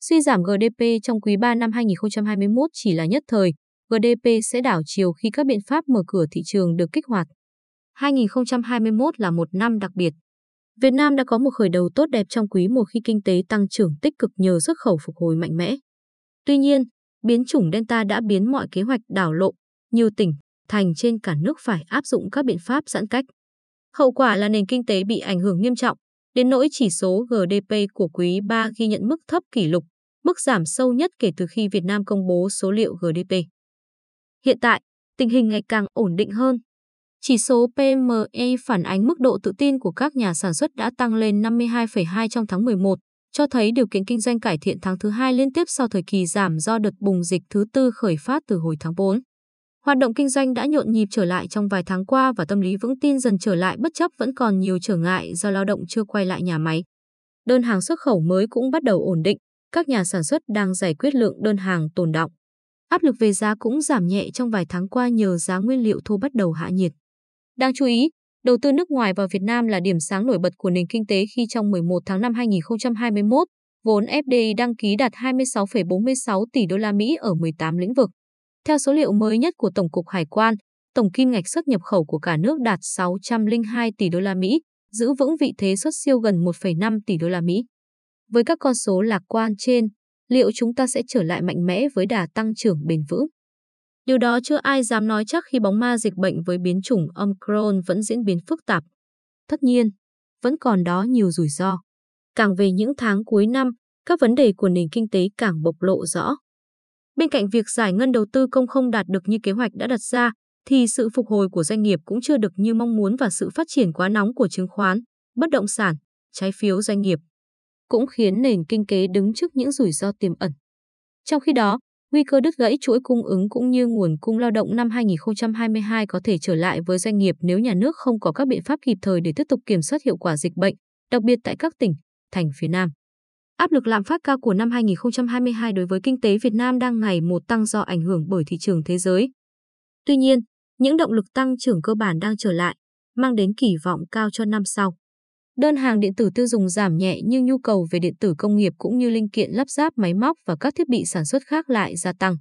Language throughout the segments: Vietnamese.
Suy giảm GDP trong quý 3 năm 2021 chỉ là nhất thời, GDP sẽ đảo chiều khi các biện pháp mở cửa thị trường được kích hoạt. 2021 là một năm đặc biệt. Việt Nam đã có một khởi đầu tốt đẹp trong quý một khi kinh tế tăng trưởng tích cực nhờ xuất khẩu phục hồi mạnh mẽ. Tuy nhiên, biến chủng Delta đã biến mọi kế hoạch đảo lộn, nhiều tỉnh, thành trên cả nước phải áp dụng các biện pháp giãn cách. Hậu quả là nền kinh tế bị ảnh hưởng nghiêm trọng, đến nỗi chỉ số GDP của quý 3 ghi nhận mức thấp kỷ lục, mức giảm sâu nhất kể từ khi Việt Nam công bố số liệu GDP. Hiện tại, tình hình ngày càng ổn định hơn. Chỉ số PME phản ánh mức độ tự tin của các nhà sản xuất đã tăng lên 52,2 trong tháng 11, cho thấy điều kiện kinh doanh cải thiện tháng thứ hai liên tiếp sau thời kỳ giảm do đợt bùng dịch thứ tư khởi phát từ hồi tháng 4. Hoạt động kinh doanh đã nhộn nhịp trở lại trong vài tháng qua và tâm lý vững tin dần trở lại bất chấp vẫn còn nhiều trở ngại do lao động chưa quay lại nhà máy. Đơn hàng xuất khẩu mới cũng bắt đầu ổn định, các nhà sản xuất đang giải quyết lượng đơn hàng tồn động. Áp lực về giá cũng giảm nhẹ trong vài tháng qua nhờ giá nguyên liệu thô bắt đầu hạ nhiệt. Đáng chú ý, đầu tư nước ngoài vào Việt Nam là điểm sáng nổi bật của nền kinh tế khi trong 11 tháng năm 2021, vốn FDI đăng ký đạt 26,46 tỷ đô la Mỹ ở 18 lĩnh vực. Theo số liệu mới nhất của Tổng cục Hải quan, tổng kim ngạch xuất nhập khẩu của cả nước đạt 602 tỷ đô la Mỹ, giữ vững vị thế xuất siêu gần 1,5 tỷ đô la Mỹ. Với các con số lạc quan trên, liệu chúng ta sẽ trở lại mạnh mẽ với đà tăng trưởng bền vững? Điều đó chưa ai dám nói chắc khi bóng ma dịch bệnh với biến chủng Omicron vẫn diễn biến phức tạp. Tất nhiên, vẫn còn đó nhiều rủi ro. Càng về những tháng cuối năm, các vấn đề của nền kinh tế càng bộc lộ rõ. Bên cạnh việc giải ngân đầu tư công không đạt được như kế hoạch đã đặt ra, thì sự phục hồi của doanh nghiệp cũng chưa được như mong muốn và sự phát triển quá nóng của chứng khoán, bất động sản, trái phiếu doanh nghiệp cũng khiến nền kinh tế đứng trước những rủi ro tiềm ẩn. Trong khi đó, nguy cơ đứt gãy chuỗi cung ứng cũng như nguồn cung lao động năm 2022 có thể trở lại với doanh nghiệp nếu nhà nước không có các biện pháp kịp thời để tiếp tục kiểm soát hiệu quả dịch bệnh, đặc biệt tại các tỉnh, thành phía Nam. Áp lực lạm phát cao của năm 2022 đối với kinh tế Việt Nam đang ngày một tăng do ảnh hưởng bởi thị trường thế giới. Tuy nhiên, những động lực tăng trưởng cơ bản đang trở lại, mang đến kỳ vọng cao cho năm sau. Đơn hàng điện tử tiêu dùng giảm nhẹ nhưng nhu cầu về điện tử công nghiệp cũng như linh kiện lắp ráp máy móc và các thiết bị sản xuất khác lại gia tăng.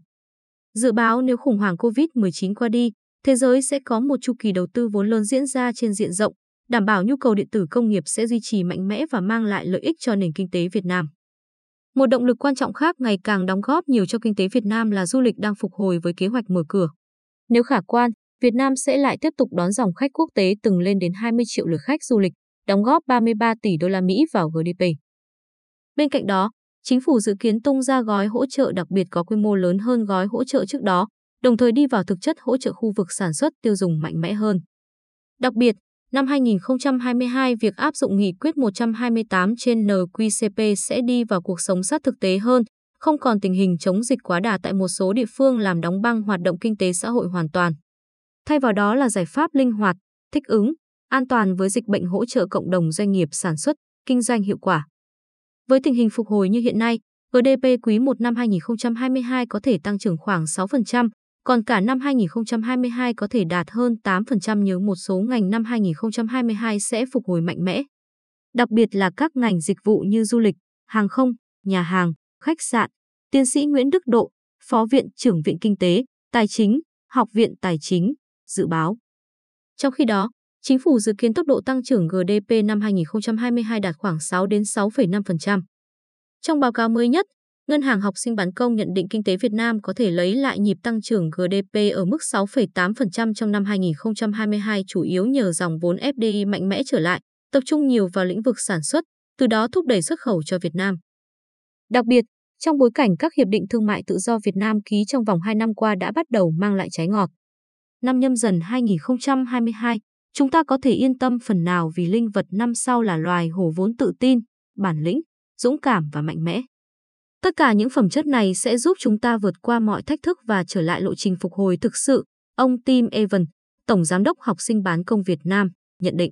Dự báo nếu khủng hoảng COVID-19 qua đi, thế giới sẽ có một chu kỳ đầu tư vốn lớn diễn ra trên diện rộng, đảm bảo nhu cầu điện tử công nghiệp sẽ duy trì mạnh mẽ và mang lại lợi ích cho nền kinh tế Việt Nam. Một động lực quan trọng khác ngày càng đóng góp nhiều cho kinh tế Việt Nam là du lịch đang phục hồi với kế hoạch mở cửa. Nếu khả quan, Việt Nam sẽ lại tiếp tục đón dòng khách quốc tế từng lên đến 20 triệu lượt khách du lịch, đóng góp 33 tỷ đô la Mỹ vào GDP. Bên cạnh đó, chính phủ dự kiến tung ra gói hỗ trợ đặc biệt có quy mô lớn hơn gói hỗ trợ trước đó, đồng thời đi vào thực chất hỗ trợ khu vực sản xuất tiêu dùng mạnh mẽ hơn. Đặc biệt, năm 2022 việc áp dụng nghị quyết 128 trên NQCP sẽ đi vào cuộc sống sát thực tế hơn, không còn tình hình chống dịch quá đà tại một số địa phương làm đóng băng hoạt động kinh tế xã hội hoàn toàn. Thay vào đó là giải pháp linh hoạt, thích ứng, an toàn với dịch bệnh hỗ trợ cộng đồng doanh nghiệp sản xuất, kinh doanh hiệu quả. Với tình hình phục hồi như hiện nay, GDP quý 1 năm 2022 có thể tăng trưởng khoảng 6%, còn cả năm 2022 có thể đạt hơn 8% nhớ một số ngành năm 2022 sẽ phục hồi mạnh mẽ. Đặc biệt là các ngành dịch vụ như du lịch, hàng không, nhà hàng, khách sạn. Tiến sĩ Nguyễn Đức Độ, Phó Viện trưởng Viện Kinh tế, Tài chính, Học viện Tài chính, dự báo. Trong khi đó, Chính phủ dự kiến tốc độ tăng trưởng GDP năm 2022 đạt khoảng 6 đến 6,5%. Trong báo cáo mới nhất, Ngân hàng Học sinh bán công nhận định kinh tế Việt Nam có thể lấy lại nhịp tăng trưởng GDP ở mức 6,8% trong năm 2022 chủ yếu nhờ dòng vốn FDI mạnh mẽ trở lại, tập trung nhiều vào lĩnh vực sản xuất, từ đó thúc đẩy xuất khẩu cho Việt Nam. Đặc biệt, trong bối cảnh các hiệp định thương mại tự do Việt Nam ký trong vòng 2 năm qua đã bắt đầu mang lại trái ngọt. Năm nhâm dần 2022, Chúng ta có thể yên tâm phần nào vì linh vật năm sau là loài hổ vốn tự tin, bản lĩnh, dũng cảm và mạnh mẽ. Tất cả những phẩm chất này sẽ giúp chúng ta vượt qua mọi thách thức và trở lại lộ trình phục hồi thực sự, ông Tim Evan, Tổng Giám đốc Học sinh bán công Việt Nam, nhận định.